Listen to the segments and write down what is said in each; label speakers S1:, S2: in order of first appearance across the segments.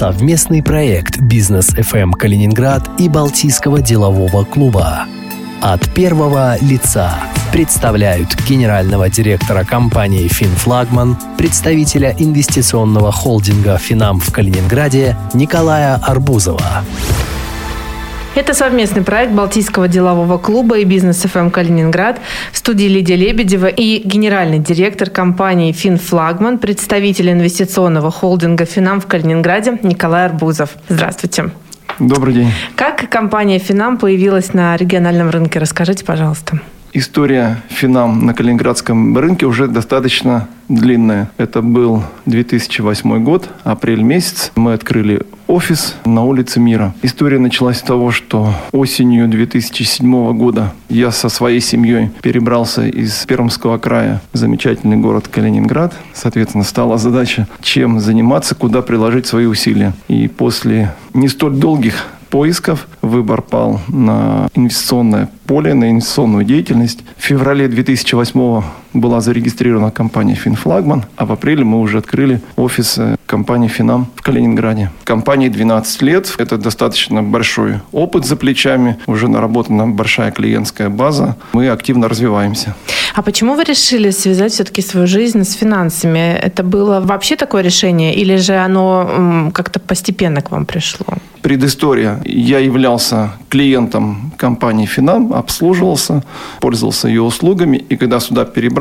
S1: Совместный проект «Бизнес FM Калининград» и Балтийского делового клуба. От первого лица представляют генерального директора компании «Финфлагман», представителя инвестиционного холдинга «Финам» в Калининграде Николая Арбузова.
S2: Это совместный проект Балтийского делового клуба и Бизнес FM Калининград. В студии Лидия Лебедева и генеральный директор компании «Финфлагман», представитель инвестиционного холдинга «Финам» в Калининграде Николай Арбузов. Здравствуйте.
S3: Добрый день.
S2: Как компания «Финам» появилась на региональном рынке? Расскажите, пожалуйста.
S3: История Финам на Калининградском рынке уже достаточно длинная. Это был 2008 год, апрель месяц. Мы открыли офис на улице Мира. История началась с того, что осенью 2007 года я со своей семьей перебрался из Пермского края в замечательный город Калининград. Соответственно, стала задача, чем заниматься, куда приложить свои усилия. И после не столь долгих поисков. Выбор пал на инвестиционное поле, на инвестиционную деятельность. В феврале 2008 была зарегистрирована компания «Финфлагман», а в апреле мы уже открыли офис э, компании «Финам» в Калининграде. Компании 12 лет. Это достаточно большой опыт за плечами. Уже наработана большая клиентская база. Мы активно развиваемся.
S2: А почему вы решили связать все-таки свою жизнь с финансами? Это было вообще такое решение или же оно как-то постепенно к вам пришло?
S3: Предыстория. Я являлся клиентом компании «Финам», обслуживался, пользовался ее услугами. И когда сюда перебрался,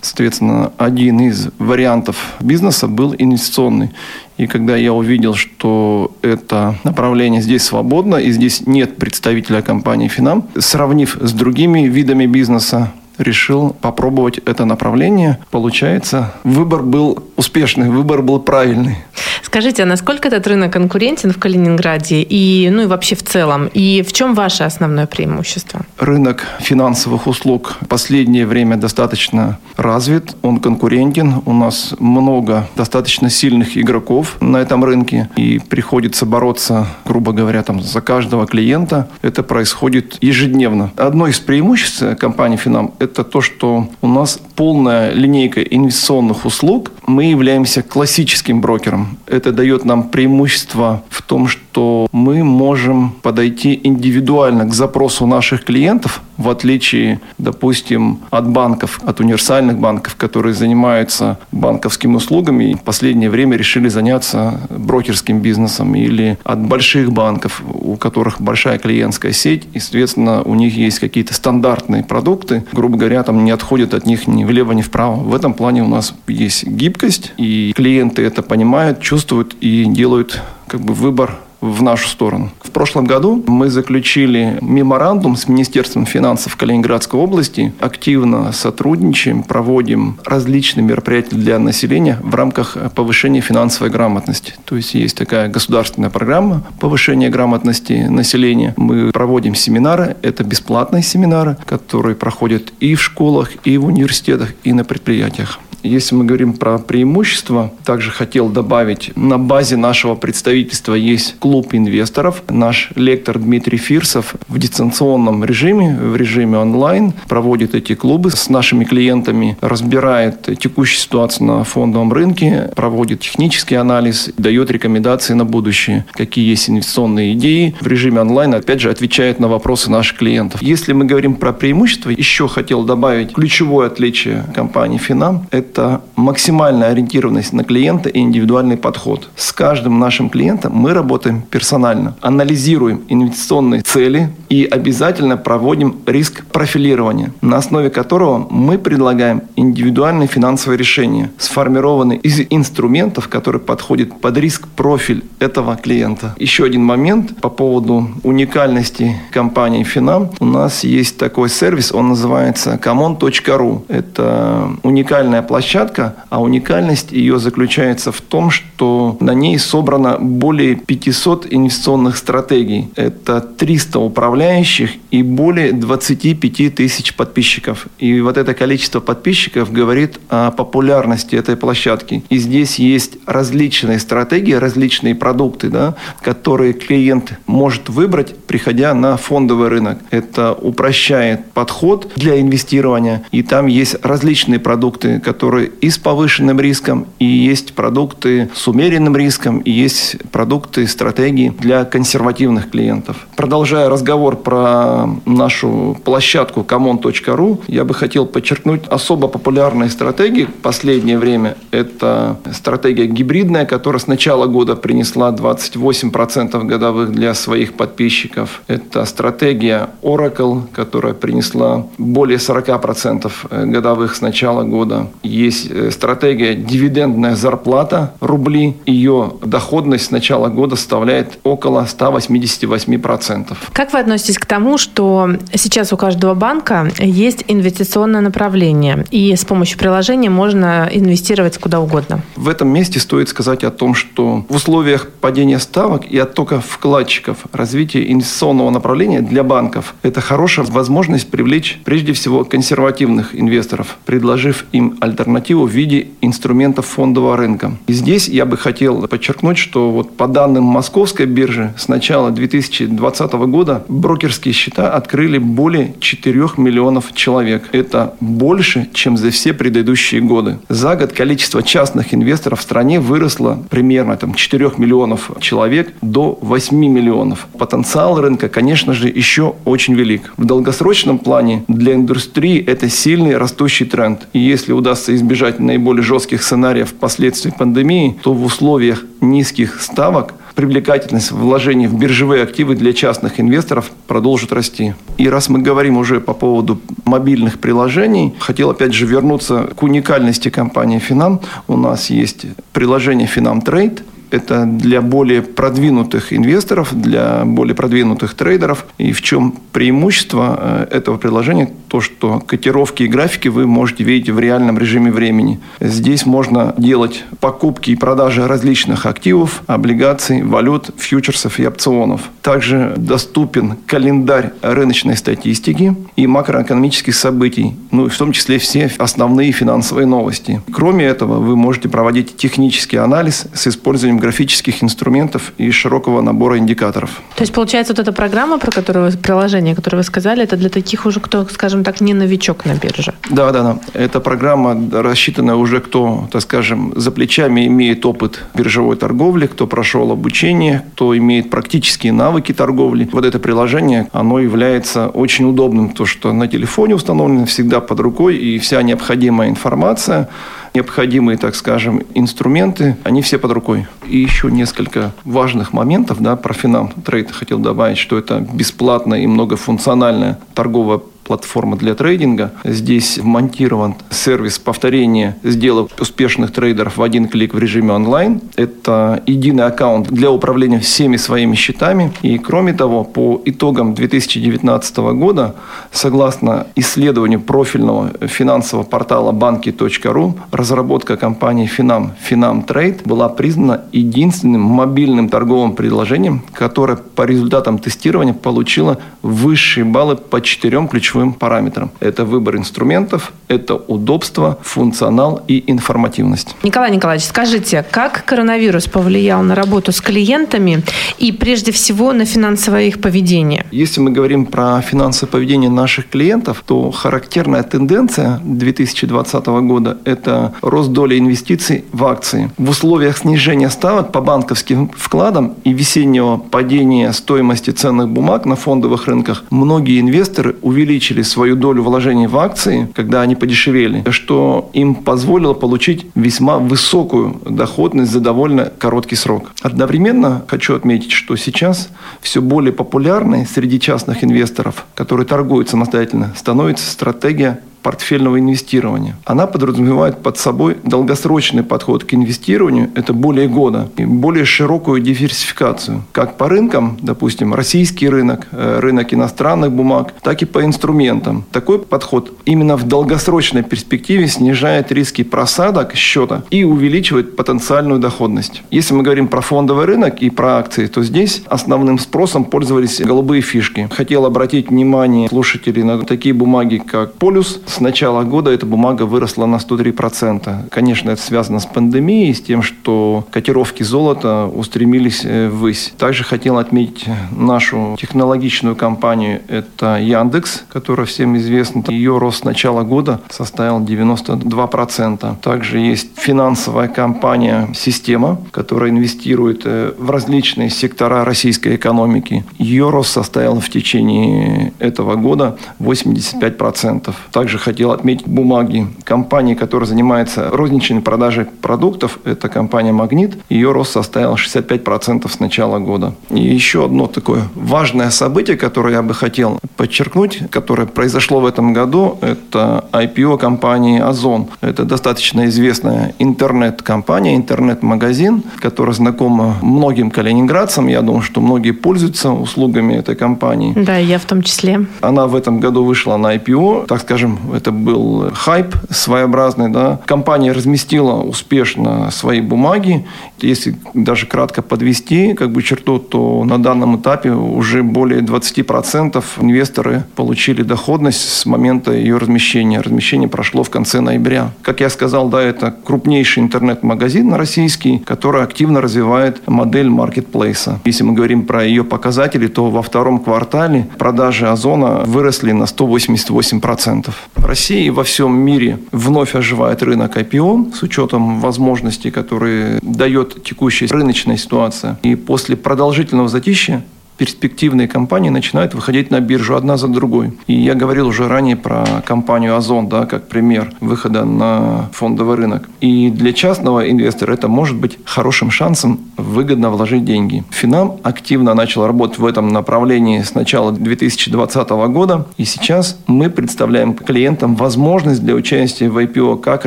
S3: соответственно, один из вариантов бизнеса был инвестиционный. И когда я увидел, что это направление здесь свободно, и здесь нет представителя компании «Финам», сравнив с другими видами бизнеса, решил попробовать это направление. Получается, выбор был успешный, выбор был правильный.
S2: Скажите, а насколько этот рынок конкурентен в Калининграде и, ну и вообще в целом? И в чем ваше основное преимущество?
S3: Рынок финансовых услуг в последнее время достаточно развит, он конкурентен. У нас много достаточно сильных игроков на этом рынке, и приходится бороться, грубо говоря, там, за каждого клиента. Это происходит ежедневно. Одно из преимуществ компании Финам – это то, что у нас полная линейка инвестиционных услуг. Мы являемся классическим брокером это дает нам преимущество в том, что мы можем подойти индивидуально к запросу наших клиентов, в отличие, допустим, от банков, от универсальных банков, которые занимаются банковскими услугами и в последнее время решили заняться брокерским бизнесом, или от больших банков, у которых большая клиентская сеть, и, соответственно, у них есть какие-то стандартные продукты, грубо говоря, там не отходят от них ни влево, ни вправо. В этом плане у нас есть гибкость, и клиенты это понимают, чувствуют и делают как бы выбор в нашу сторону. В прошлом году мы заключили меморандум с Министерством финансов Калининградской области. Активно сотрудничаем, проводим различные мероприятия для населения в рамках повышения финансовой грамотности. То есть есть такая государственная программа повышения грамотности населения. Мы проводим семинары, это бесплатные семинары, которые проходят и в школах, и в университетах, и на предприятиях. Если мы говорим про преимущества, также хотел добавить, на базе нашего представительства есть клуб инвесторов. Наш лектор Дмитрий Фирсов в дистанционном режиме, в режиме онлайн проводит эти клубы с нашими клиентами, разбирает текущую ситуацию на фондовом рынке, проводит технический анализ, дает рекомендации на будущее, какие есть инвестиционные идеи. В режиме онлайн, опять же, отвечает на вопросы наших клиентов. Если мы говорим про преимущества, еще хотел добавить ключевое отличие компании Финам – это это максимальная ориентированность на клиента и индивидуальный подход. С каждым нашим клиентом мы работаем персонально, анализируем инвестиционные цели и обязательно проводим риск профилирования, на основе которого мы предлагаем индивидуальные финансовые решения, сформированные из инструментов, которые подходят под риск-профиль этого клиента. Еще один момент по поводу уникальности компании Финам. У нас есть такой сервис, он называется common.ru. Это уникальная площадка площадка, а уникальность ее заключается в том, что на ней собрано более 500 инвестиционных стратегий. Это 300 управляющих и более 25 тысяч подписчиков. И вот это количество подписчиков говорит о популярности этой площадки. И здесь есть различные стратегии, различные продукты, да, которые клиент может выбрать, приходя на фондовый рынок. Это упрощает подход для инвестирования. И там есть различные продукты, которые которые и с повышенным риском, и есть продукты с умеренным риском, и есть продукты, стратегии для консервативных клиентов. Продолжая разговор про нашу площадку common.ru, я бы хотел подчеркнуть особо популярные стратегии в последнее время. Это стратегия гибридная, которая с начала года принесла 28% годовых для своих подписчиков. Это стратегия Oracle, которая принесла более 40% годовых с начала года. Есть э, стратегия дивидендная зарплата рубли. Ее доходность с начала года составляет около 188%.
S2: Как вы относитесь к тому, что сейчас у каждого банка есть инвестиционное направление, и с помощью приложения можно инвестировать куда угодно?
S3: В этом месте стоит сказать о том, что в условиях падения ставок и оттока вкладчиков развитие инвестиционного направления для банков – это хорошая возможность привлечь прежде всего консервативных инвесторов, предложив им альтернативу в виде инструментов фондового рынка. И здесь я бы хотел подчеркнуть, что вот по данным Московской биржи с начала 2020 года брокерские счета открыли более 4 миллионов человек. Это больше, чем за все предыдущие годы. За год количество частных инвесторов в стране выросло примерно там, 4 миллионов человек до 8 миллионов. Потенциал рынка, конечно же, еще очень велик. В долгосрочном плане для индустрии это сильный растущий тренд. И если удастся избежать наиболее жестких сценариев последствий пандемии, то в условиях низких ставок привлекательность вложений в биржевые активы для частных инвесторов продолжит расти. И раз мы говорим уже по поводу мобильных приложений, хотел опять же вернуться к уникальности компании Финам. У нас есть приложение Финам Трейд, это для более продвинутых инвесторов, для более продвинутых трейдеров. И в чем преимущество э, этого приложения? То, что котировки и графики вы можете видеть в реальном режиме времени. Здесь можно делать покупки и продажи различных активов, облигаций, валют, фьючерсов и опционов. Также доступен календарь рыночной статистики и макроэкономических событий, ну и в том числе все основные финансовые новости. Кроме этого, вы можете проводить технический анализ с использованием графических инструментов и широкого набора индикаторов.
S2: То есть, получается, вот эта программа, про которую вы, приложение, которое вы сказали, это для таких уже, кто, скажем так, не новичок на бирже?
S3: Да, да, да. Эта программа рассчитана уже, кто, так скажем, за плечами имеет опыт биржевой торговли, кто прошел обучение, кто имеет практические навыки торговли. Вот это приложение, оно является очень удобным, то, что на телефоне установлено всегда под рукой, и вся необходимая информация необходимые, так скажем, инструменты, они все под рукой. И еще несколько важных моментов да, про Финам Трейд хотел добавить, что это бесплатная и многофункциональная торговая платформа для трейдинга. Здесь вмонтирован сервис повторения сделок успешных трейдеров в один клик в режиме онлайн. Это единый аккаунт для управления всеми своими счетами. И кроме того, по итогам 2019 года, согласно исследованию профильного финансового портала банки.ру, разработка компании Финам Финам Трейд была признана единственным мобильным торговым предложением, которое по результатам тестирования получило высшие баллы по четырем ключевым ключевым параметрам. Это выбор инструментов, это удобство, функционал и информативность.
S2: Николай Николаевич, скажите, как коронавирус повлиял на работу с клиентами и прежде всего на финансовое их поведение?
S3: Если мы говорим про финансовое поведение наших клиентов, то характерная тенденция 2020 года – это рост доли инвестиций в акции. В условиях снижения ставок по банковским вкладам и весеннего падения стоимости ценных бумаг на фондовых рынках многие инвесторы увеличили увеличили свою долю вложений в акции, когда они подешевели, что им позволило получить весьма высокую доходность за довольно короткий срок. Одновременно хочу отметить, что сейчас все более популярной среди частных инвесторов, которые торгуют самостоятельно, становится стратегия портфельного инвестирования. Она подразумевает под собой долгосрочный подход к инвестированию, это более года, и более широкую диверсификацию, как по рынкам, допустим, российский рынок, э, рынок иностранных бумаг, так и по инструментам. Такой подход именно в долгосрочной перспективе снижает риски просадок счета и увеличивает потенциальную доходность. Если мы говорим про фондовый рынок и про акции, то здесь основным спросом пользовались голубые фишки. Хотел обратить внимание слушателей на такие бумаги, как полюс, С начала года эта бумага выросла на 103%. Конечно, это связано с пандемией, с тем, что котировки золота устремились э, ввысь. Также хотел отметить нашу технологичную компанию. Это Яндекс, которая всем известна. Ее рост с начала года составил 92%. Также есть финансовая компания «Система», которая инвестирует э, в различные сектора российской экономики. Ее рост составил в течение этого года 85%. Также хотел отметить бумаги компании, которая занимается розничной продажей продуктов. Это компания «Магнит». Ее рост составил 65% с начала года. И еще одно такое важное событие, которое я бы хотел подчеркнуть, которое произошло в этом году, это IPO компании «Озон». Это достаточно известная интернет-компания, интернет-магазин, которая знакома многим калининградцам. Я думаю, что многие пользуются услугами этой компании.
S2: Да, я в том числе.
S3: Она в этом году вышла на IPO. Так скажем, это был хайп своеобразный. Да. Компания разместила успешно свои бумаги. Если даже кратко подвести как бы черту, то на данном этапе уже более 20% инвесторы получили доходность с момента ее размещения. Размещение прошло в конце ноября. Как я сказал, да, это крупнейший интернет-магазин российский, который активно развивает модель маркетплейса. Если мы говорим про ее показатели, то во втором квартале продажи Озона выросли на 188%. России и во всем мире вновь оживает рынок IPO с учетом возможностей, которые дает текущая рыночная ситуация. И после продолжительного затища перспективные компании начинают выходить на биржу одна за другой. И я говорил уже ранее про компанию Озон, да, как пример выхода на фондовый рынок. И для частного инвестора это может быть хорошим шансом выгодно вложить деньги. Финам активно начал работать в этом направлении с начала 2020 года. И сейчас мы представляем клиентам возможность для участия в IPO как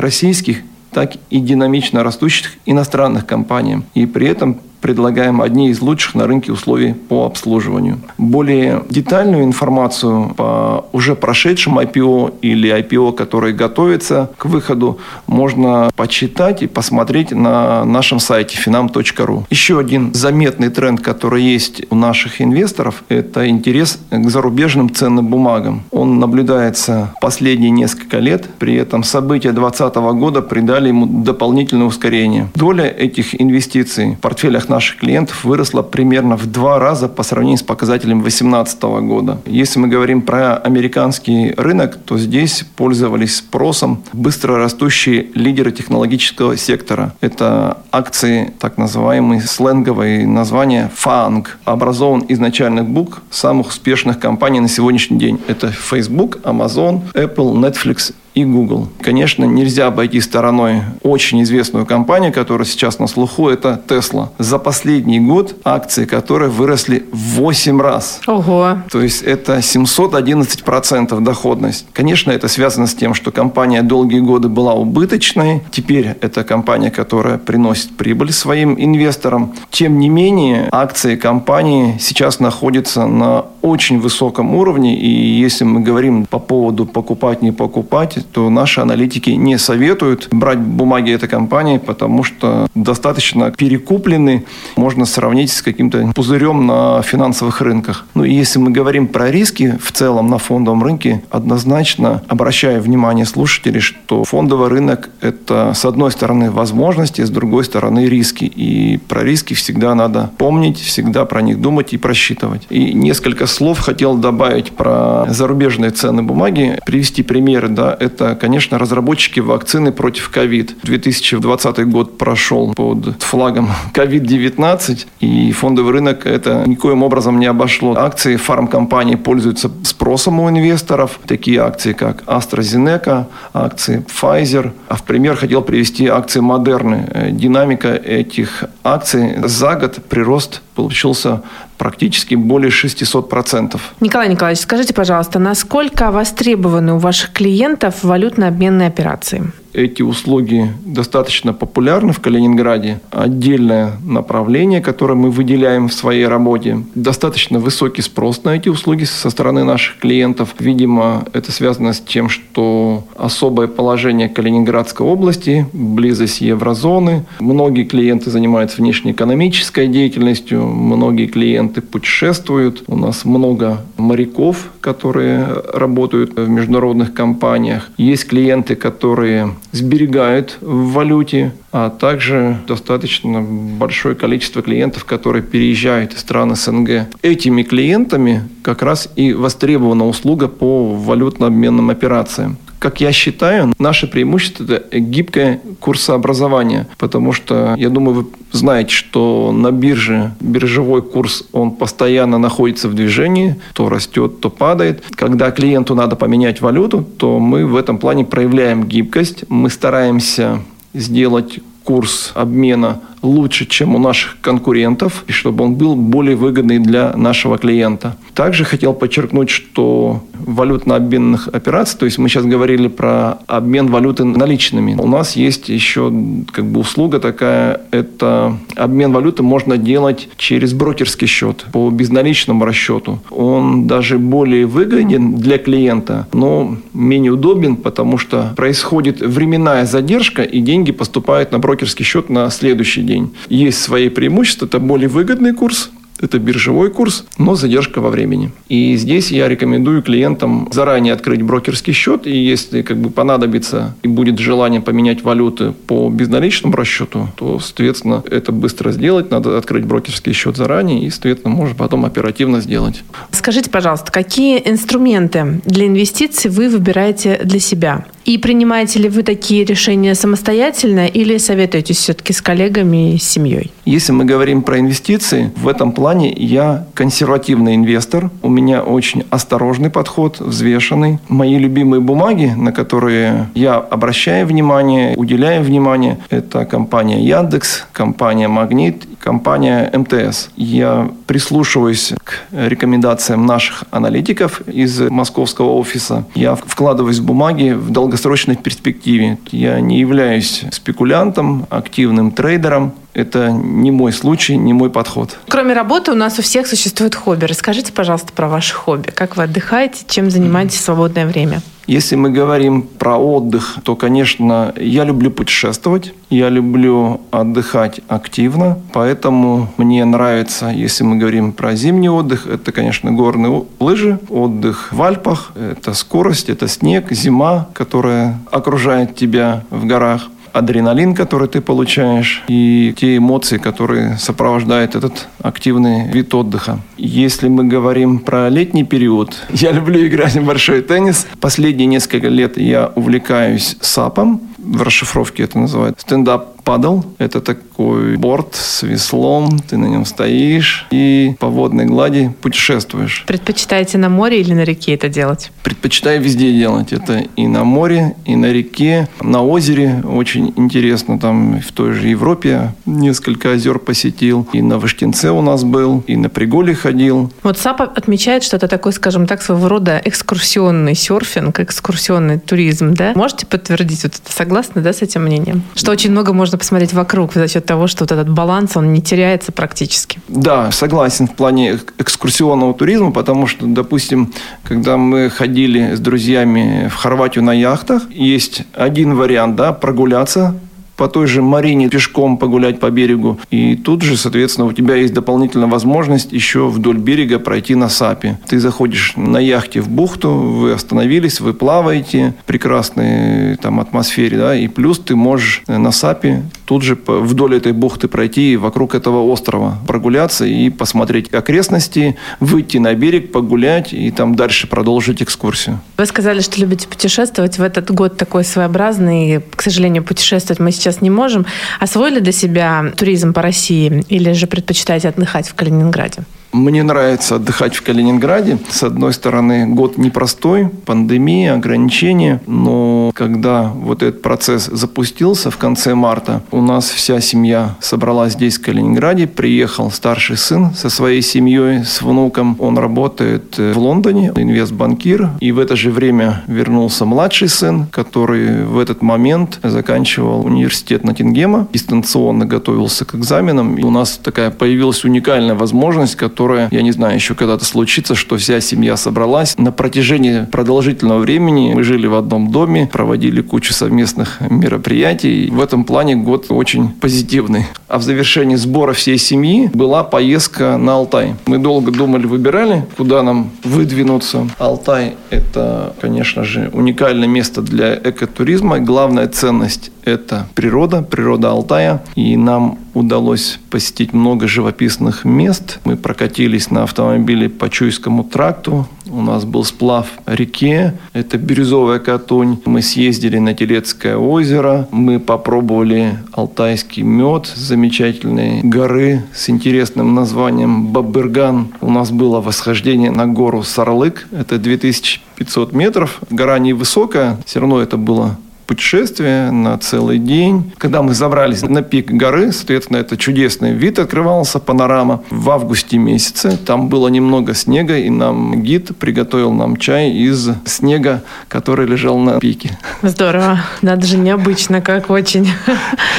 S3: российских, так и динамично растущих иностранных компаний. И при этом предлагаем одни из лучших на рынке условий по обслуживанию. Более детальную информацию по уже прошедшим IPO или IPO, которые готовятся к выходу, можно почитать и посмотреть на нашем сайте finam.ru. Еще один заметный тренд, который есть у наших инвесторов, это интерес к зарубежным ценным бумагам. Он наблюдается последние несколько лет, при этом события 2020 года придали ему дополнительное ускорение. Доля этих инвестиций в портфелях наших клиентов выросла примерно в два раза по сравнению с показателем 2018 года. Если мы говорим про американский рынок, то здесь пользовались спросом быстро растущие лидеры технологического сектора. Это акции, так называемые сленговые названия FANG, образован из начальных букв самых успешных компаний на сегодняшний день. Это Facebook, Amazon, Apple, Netflix и Google. Конечно, нельзя обойти стороной очень известную компанию, которая сейчас на слуху, это Tesla. За последний год акции которые выросли в 8 раз.
S2: Ого!
S3: То есть это 711% доходность. Конечно, это связано с тем, что компания долгие годы была убыточной. Теперь это компания, которая приносит прибыль своим инвесторам. Тем не менее, акции компании сейчас находятся на очень высоком уровне. И если мы говорим по поводу покупать, не покупать, то наши аналитики не советуют брать бумаги этой компании, потому что достаточно перекуплены, можно сравнить с каким-то пузырем на финансовых рынках. Ну и если мы говорим про риски в целом на фондовом рынке, однозначно обращаю внимание слушателей, что фондовый рынок – это, с одной стороны, возможности, с другой стороны, риски. И про риски всегда надо помнить, всегда про них думать и просчитывать. И несколько слов хотел добавить про зарубежные ценные бумаги, привести примеры. Да, это это, конечно, разработчики вакцины против ковид. 2020 год прошел под флагом COVID-19, и фондовый рынок это никоим образом не обошло. Акции фармкомпаний пользуются спросом у инвесторов. Такие акции, как AstraZeneca, акции Pfizer. А в пример хотел привести акции Модерны. Э, динамика этих акций за год прирост получился практически более 600%.
S2: Николай Николаевич, скажите, пожалуйста, насколько востребованы у ваших клиентов валютно-обменные операции?
S3: Эти услуги достаточно популярны в Калининграде. Отдельное направление, которое мы выделяем в своей работе. Достаточно высокий спрос на эти услуги со стороны наших клиентов. Видимо, это связано с тем, что особое положение Калининградской области, близость еврозоны. Многие клиенты занимаются внешнеэкономической деятельностью, многие клиенты путешествуют. У нас много моряков, которые работают в международных компаниях. Есть клиенты, которые сберегают в валюте, а также достаточно большое количество клиентов, которые переезжают из стран СНГ. Этими клиентами как раз и востребована услуга по валютно-обменным операциям как я считаю, наше преимущество – это гибкое курсообразование, потому что, я думаю, вы знаете, что на бирже биржевой курс, он постоянно находится в движении, то растет, то падает. Когда клиенту надо поменять валюту, то мы в этом плане проявляем гибкость, мы стараемся сделать курс обмена лучше, чем у наших конкурентов, и чтобы он был более выгодный для нашего клиента. Также хотел подчеркнуть, что валютно-обменных операций, то есть мы сейчас говорили про обмен валюты наличными. У нас есть еще как бы услуга такая, это обмен валюты можно делать через брокерский счет по безналичному расчету. Он даже более выгоден для клиента, но менее удобен, потому что происходит временная задержка, и деньги поступают на брокерский счет на следующий день день. Есть свои преимущества, это более выгодный курс, это биржевой курс, но задержка во времени. И здесь я рекомендую клиентам заранее открыть брокерский счет, и если как бы понадобится и будет желание поменять валюты по безналичному расчету, то, соответственно, это быстро сделать. Надо открыть брокерский счет заранее и, соответственно, можно потом оперативно сделать.
S2: Скажите, пожалуйста, какие инструменты для инвестиций вы выбираете для себя? И принимаете ли вы такие решения самостоятельно или советуетесь все-таки с коллегами и семьей?
S3: Если мы говорим про инвестиции, в этом плане я консервативный инвестор. У меня очень осторожный подход, взвешенный. Мои любимые бумаги, на которые я обращаю внимание, уделяю внимание, это компания Яндекс, компания Магнит, компания МТС. Я прислушиваюсь к рекомендациям наших аналитиков из московского офиса. Я вкладываюсь в бумаги в долгосрочной перспективе. Я не являюсь спекулянтом, активным трейдером. Это не мой случай, не мой подход.
S2: Кроме работы у нас у всех существует хобби. Расскажите, пожалуйста, про ваше хобби. Как вы отдыхаете, чем занимаетесь в свободное время?
S3: Если мы говорим про отдых, то, конечно, я люблю путешествовать, я люблю отдыхать активно, поэтому мне нравится, если мы говорим про зимний отдых, это, конечно, горные лыжи, отдых в Альпах, это скорость, это снег, зима, которая окружает тебя в горах адреналин, который ты получаешь, и те эмоции, которые сопровождают этот активный вид отдыха. Если мы говорим про летний период, я люблю играть в большой теннис. Последние несколько лет я увлекаюсь сапом. В расшифровке это называют стендап падал. Это такой борт с веслом, ты на нем стоишь и по водной глади путешествуешь.
S2: Предпочитаете на море или на реке это делать?
S3: Предпочитаю везде делать. Это и на море, и на реке, на озере. Очень интересно. Там в той же Европе несколько озер посетил. И на Виштынце у нас был, и на Преголе ходил.
S2: Вот SUP отмечает, что это такой, скажем так, своего рода экскурсионный серфинг, экскурсионный туризм, да? Можете подтвердить, вот это согласны, да, с этим мнением? Что очень много можно посмотреть вокруг за счет того, что вот этот баланс, он не теряется практически.
S3: Да, согласен в плане экскурсионного туризма, потому что, допустим, когда мы ходили с друзьями в Хорватию на яхтах, есть один вариант, да, прогуляться по той же Марине пешком погулять по берегу. И тут же, соответственно, у тебя есть дополнительная возможность еще вдоль берега пройти на САПе. Ты заходишь на яхте в бухту, вы остановились, вы плаваете в прекрасной там атмосфере, да, и плюс ты можешь на САПе тут же вдоль этой бухты пройти вокруг этого острова, прогуляться и посмотреть окрестности, выйти на берег, погулять и там дальше продолжить экскурсию.
S2: Вы сказали, что любите путешествовать. В этот год такой своеобразный. К сожалению, путешествовать мы сейчас не можем. Освоили для себя туризм по России или же предпочитаете отдыхать в Калининграде?
S3: Мне нравится отдыхать в Калининграде. С одной стороны, год непростой, пандемия, ограничения, но когда вот этот процесс запустился в конце марта, у нас вся семья собралась здесь, в Калининграде, приехал старший сын со своей семьей, с внуком. Он работает в Лондоне, инвестбанкир, и в это же время вернулся младший сын, который в этот момент заканчивал университет Ноттингема, дистанционно готовился к экзаменам. И у нас такая появилась уникальная возможность, которая, я не знаю, еще когда-то случится, что вся семья собралась. На протяжении продолжительного времени мы жили в одном доме, проводили кучу совместных мероприятий. В этом плане год очень позитивный. А в завершении сбора всей семьи была поездка на Алтай. Мы долго думали, выбирали, куда нам выдвинуться. Алтай – это, конечно же, уникальное место для экотуризма. Главная ценность – это природа, природа Алтая. И нам удалось посетить много живописных мест. Мы прокатились на автомобиле по Чуйскому тракту. У нас был сплав реке, это Бирюзовая Катунь. Мы съездили на Телецкое озеро. Мы попробовали алтайский мед с замечательной горы с интересным названием Бабырган. У нас было восхождение на гору Сарлык. Это 2500 метров. Гора невысокая, все равно это было путешествие на целый день. Когда мы забрались на пик горы, соответственно, это чудесный вид открывался, панорама. В августе месяце там было немного снега, и нам гид приготовил нам чай из снега, который лежал на пике.
S2: Здорово. Надо же, необычно, как очень.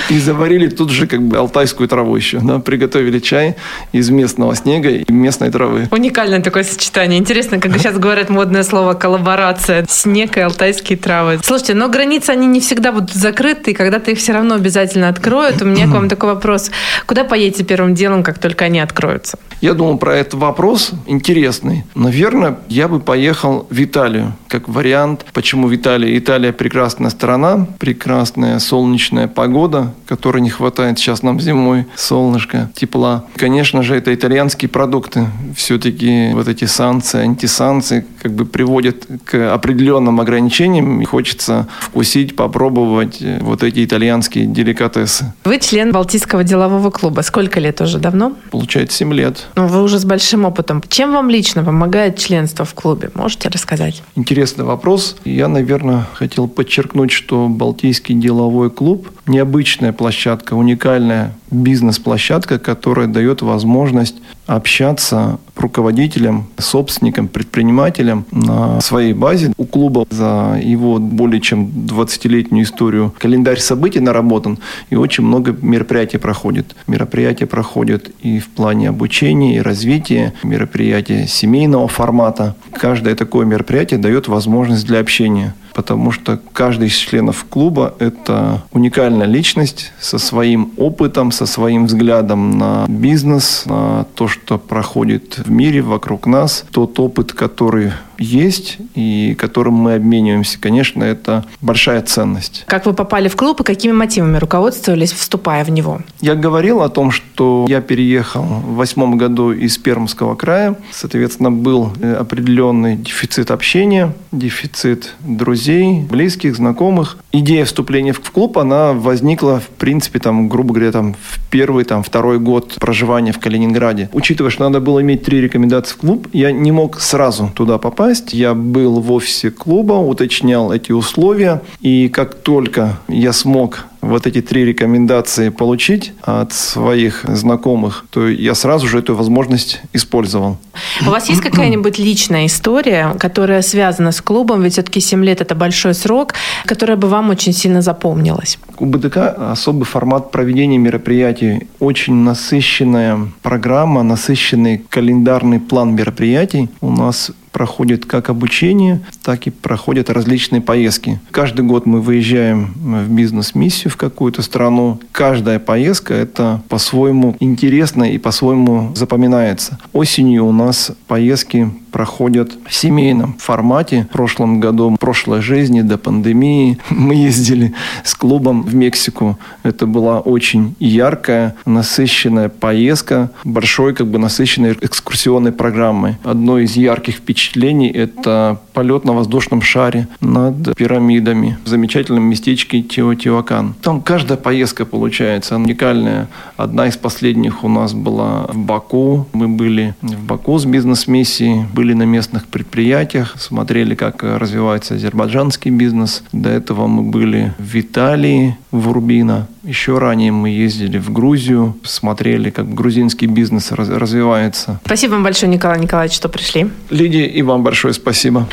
S3: И заварили тут же как бы алтайскую траву еще. Да? Приготовили чай из местного снега и местной травы.
S2: Уникальное такое сочетание. Интересно, как сейчас говорят модное слово коллаборация. Снег и алтайские травы. Слушайте, но граница они не всегда будут закрыты, и когда-то их все равно обязательно откроют. У меня к вам такой вопрос. Куда поедете первым делом, как только они откроются?
S3: Я думал про этот вопрос интересный. Наверное, я бы поехал в Италию, как вариант. Почему в Италии? Италия прекрасная страна, прекрасная солнечная погода, которой не хватает сейчас нам зимой, солнышко, тепла. Конечно же, это итальянские продукты. Все-таки вот эти санкции, антисанкции как бы приводят к определенным ограничениям. И хочется вкусить, попробовать вот эти итальянские деликатесы.
S2: Вы член Балтийского делового клуба. Сколько лет уже? Давно?
S3: Получается 7 лет.
S2: Ну, вы уже с большим опытом. Чем вам лично помогает членство в клубе? Можете рассказать?
S3: Интересный вопрос. Я, наверное, хотел подчеркнуть, что Балтийский деловой клуб – необычная площадка, уникальная бизнес-площадка, которая дает возможность общаться руководителям, собственникам, предпринимателям на своей базе. У клуба за его более чем 20-летнюю историю календарь событий наработан, и очень много мероприятий проходит. Мероприятия проходят и в плане обучения, и развития, мероприятия семейного формата. Каждое такое мероприятие дает возможность для общения потому что каждый из членов клуба – это уникальная личность со своим опытом, со своим взглядом на бизнес, на то, что проходит в мире вокруг нас, тот опыт, который есть и которым мы обмениваемся, конечно, это большая ценность.
S2: Как вы попали в клуб и какими мотивами руководствовались, вступая в него?
S3: Я говорил о том, что я переехал в восьмом году из Пермского края. Соответственно, был определенный дефицит общения, дефицит друзей, близких, знакомых. Идея вступления в клуб, она возникла, в принципе, там, грубо говоря, там, в первый, там, второй год проживания в Калининграде. Учитывая, что надо было иметь три рекомендации в клуб, я не мог сразу туда попасть, попасть. Я был в офисе клуба, уточнял эти условия. И как только я смог вот эти три рекомендации получить от своих знакомых, то я сразу же эту возможность использовал.
S2: У вас есть какая-нибудь личная история, которая связана с клубом, ведь все-таки 7 лет – это большой срок, которая бы вам очень сильно запомнилась?
S3: У БДК особый формат проведения мероприятий, очень насыщенная программа, насыщенный календарный план мероприятий. У нас проходит как обучение, так и проходят различные поездки. Каждый год мы выезжаем в бизнес-миссию в какую-то страну. Каждая поездка – это по-своему интересно и по-своему запоминается. Осенью у нас поездки проходят в семейном формате. В прошлом году, в прошлой жизни, до пандемии, мы ездили с клубом в Мексику. Это была очень яркая, насыщенная поездка, большой, как бы насыщенной экскурсионной программой. Одно из ярких впечатлений – это полет на воздушном шаре над пирамидами в замечательном местечке Теотиуакан. Там каждая поездка получается уникальная. Одна из последних у нас была в Баку. Мы были в Баку с бизнес-миссией, были на местных предприятиях, смотрели, как развивается азербайджанский бизнес. До этого мы были в Италии, в Урбино. Еще ранее мы ездили в Грузию, смотрели, как грузинский бизнес развивается.
S2: Спасибо вам большое, Николай Николаевич, что пришли.
S3: Лидия, и вам большое спасибо.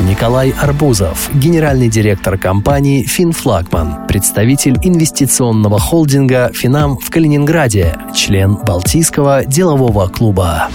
S1: Николай Арбузов, генеральный директор компании «Финфлагман», представитель инвестиционного холдинга «Финам» в Калининграде, член Балтийского делового клуба.